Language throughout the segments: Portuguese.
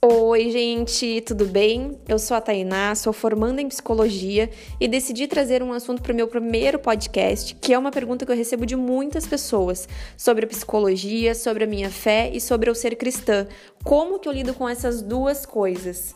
Oi, gente, tudo bem? Eu sou a Tainá, sou formanda em psicologia e decidi trazer um assunto para o meu primeiro podcast, que é uma pergunta que eu recebo de muitas pessoas sobre a psicologia, sobre a minha fé e sobre eu ser cristã. Como que eu lido com essas duas coisas?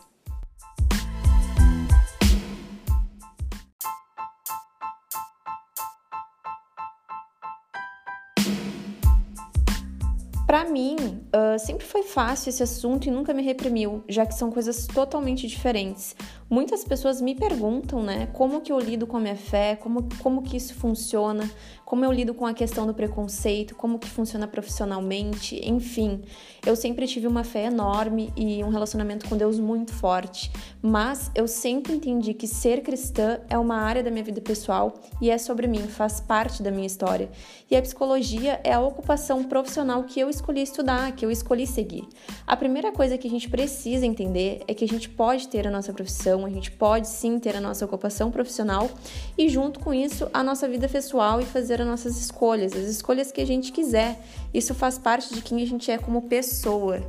Para mim, uh, sempre foi fácil esse assunto e nunca me reprimiu, já que são coisas totalmente diferentes. Muitas pessoas me perguntam, né, como que eu lido com a minha fé, como, como que isso funciona, como eu lido com a questão do preconceito, como que funciona profissionalmente, enfim. Eu sempre tive uma fé enorme e um relacionamento com Deus muito forte, mas eu sempre entendi que ser cristã é uma área da minha vida pessoal e é sobre mim, faz parte da minha história. E a psicologia é a ocupação profissional que eu escolhi estudar, que eu escolhi seguir. A primeira coisa que a gente precisa entender é que a gente pode ter a nossa profissão a gente pode sim ter a nossa ocupação profissional e, junto com isso, a nossa vida pessoal e fazer as nossas escolhas, as escolhas que a gente quiser. Isso faz parte de quem a gente é como pessoa.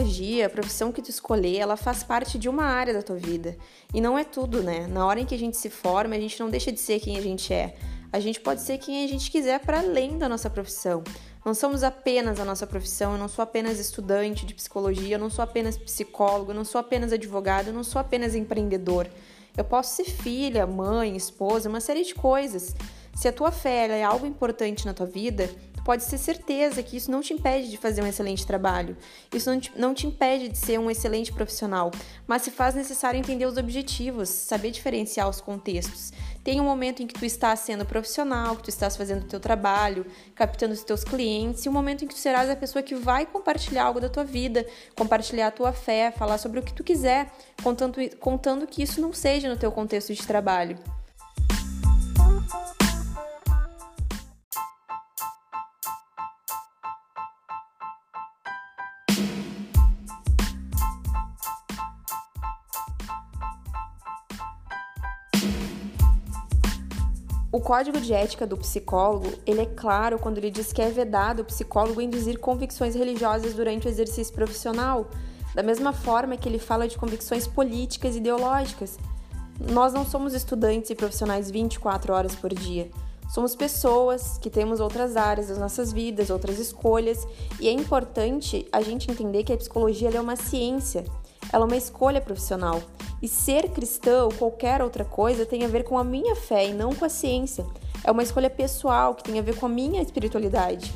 psicologia, a profissão que tu escolher, ela faz parte de uma área da tua vida. E não é tudo, né? Na hora em que a gente se forma, a gente não deixa de ser quem a gente é. A gente pode ser quem a gente quiser para além da nossa profissão. Não somos apenas a nossa profissão, eu não sou apenas estudante de psicologia, eu não sou apenas psicólogo, eu não sou apenas advogado, eu não sou apenas empreendedor. Eu posso ser filha, mãe, esposa, uma série de coisas. Se a tua fé é algo importante na tua vida, tu pode ter certeza que isso não te impede de fazer um excelente trabalho, isso não te, não te impede de ser um excelente profissional, mas se faz necessário entender os objetivos, saber diferenciar os contextos. Tem um momento em que tu estás sendo profissional, que tu estás fazendo o teu trabalho, captando os teus clientes, e um momento em que tu serás a pessoa que vai compartilhar algo da tua vida, compartilhar a tua fé, falar sobre o que tu quiser, contando, contando que isso não seja no teu contexto de trabalho. O código de ética do psicólogo, ele é claro quando ele diz que é vedado o psicólogo induzir convicções religiosas durante o exercício profissional, da mesma forma que ele fala de convicções políticas e ideológicas. Nós não somos estudantes e profissionais 24 horas por dia. Somos pessoas que temos outras áreas das nossas vidas, outras escolhas, e é importante a gente entender que a psicologia é uma ciência, ela é uma escolha profissional. E ser cristã ou qualquer outra coisa tem a ver com a minha fé e não com a ciência. É uma escolha pessoal que tem a ver com a minha espiritualidade.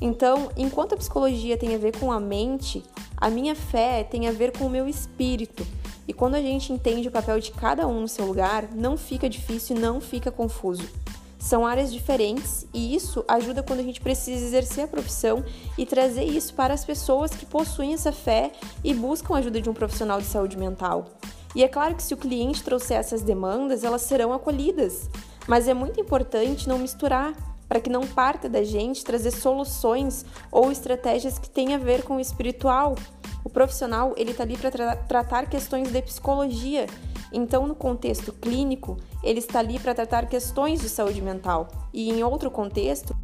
Então, enquanto a psicologia tem a ver com a mente, a minha fé tem a ver com o meu espírito. E quando a gente entende o papel de cada um no seu lugar, não fica difícil, não fica confuso. São áreas diferentes e isso ajuda quando a gente precisa exercer a profissão e trazer isso para as pessoas que possuem essa fé e buscam a ajuda de um profissional de saúde mental. E é claro que se o cliente trouxer essas demandas, elas serão acolhidas, mas é muito importante não misturar para que não parta da gente trazer soluções ou estratégias que tenham a ver com o espiritual. O profissional ele está ali para tra tratar questões de psicologia. Então, no contexto clínico, ele está ali para tratar questões de saúde mental. E em outro contexto,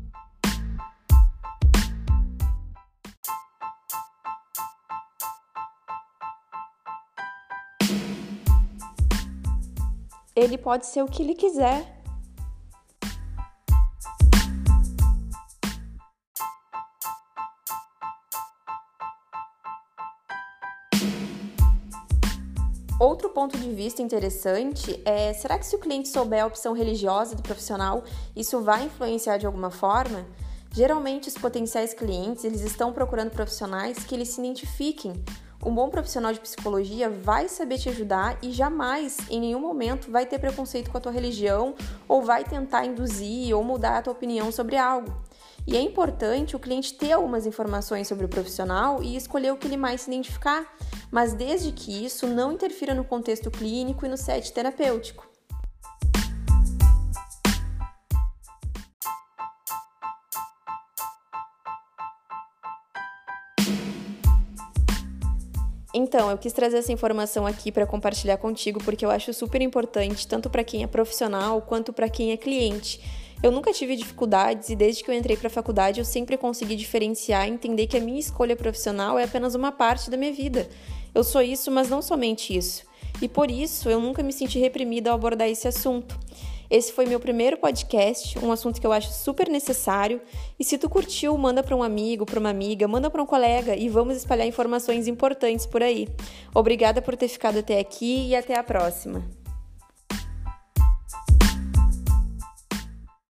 ele pode ser o que ele quiser. Outro ponto de vista interessante é: será que se o cliente souber a opção religiosa do profissional, isso vai influenciar de alguma forma? Geralmente, os potenciais clientes eles estão procurando profissionais que eles se identifiquem um bom profissional de psicologia vai saber te ajudar e jamais, em nenhum momento, vai ter preconceito com a tua religião ou vai tentar induzir ou mudar a tua opinião sobre algo. E é importante o cliente ter algumas informações sobre o profissional e escolher o que ele mais se identificar, mas desde que isso não interfira no contexto clínico e no set terapêutico. Então, eu quis trazer essa informação aqui para compartilhar contigo porque eu acho super importante, tanto para quem é profissional quanto para quem é cliente. Eu nunca tive dificuldades e desde que eu entrei para a faculdade eu sempre consegui diferenciar e entender que a minha escolha profissional é apenas uma parte da minha vida. Eu sou isso, mas não somente isso. E por isso eu nunca me senti reprimida ao abordar esse assunto. Esse foi meu primeiro podcast, um assunto que eu acho super necessário. E se tu curtiu, manda para um amigo, para uma amiga, manda para um colega e vamos espalhar informações importantes por aí. Obrigada por ter ficado até aqui e até a próxima.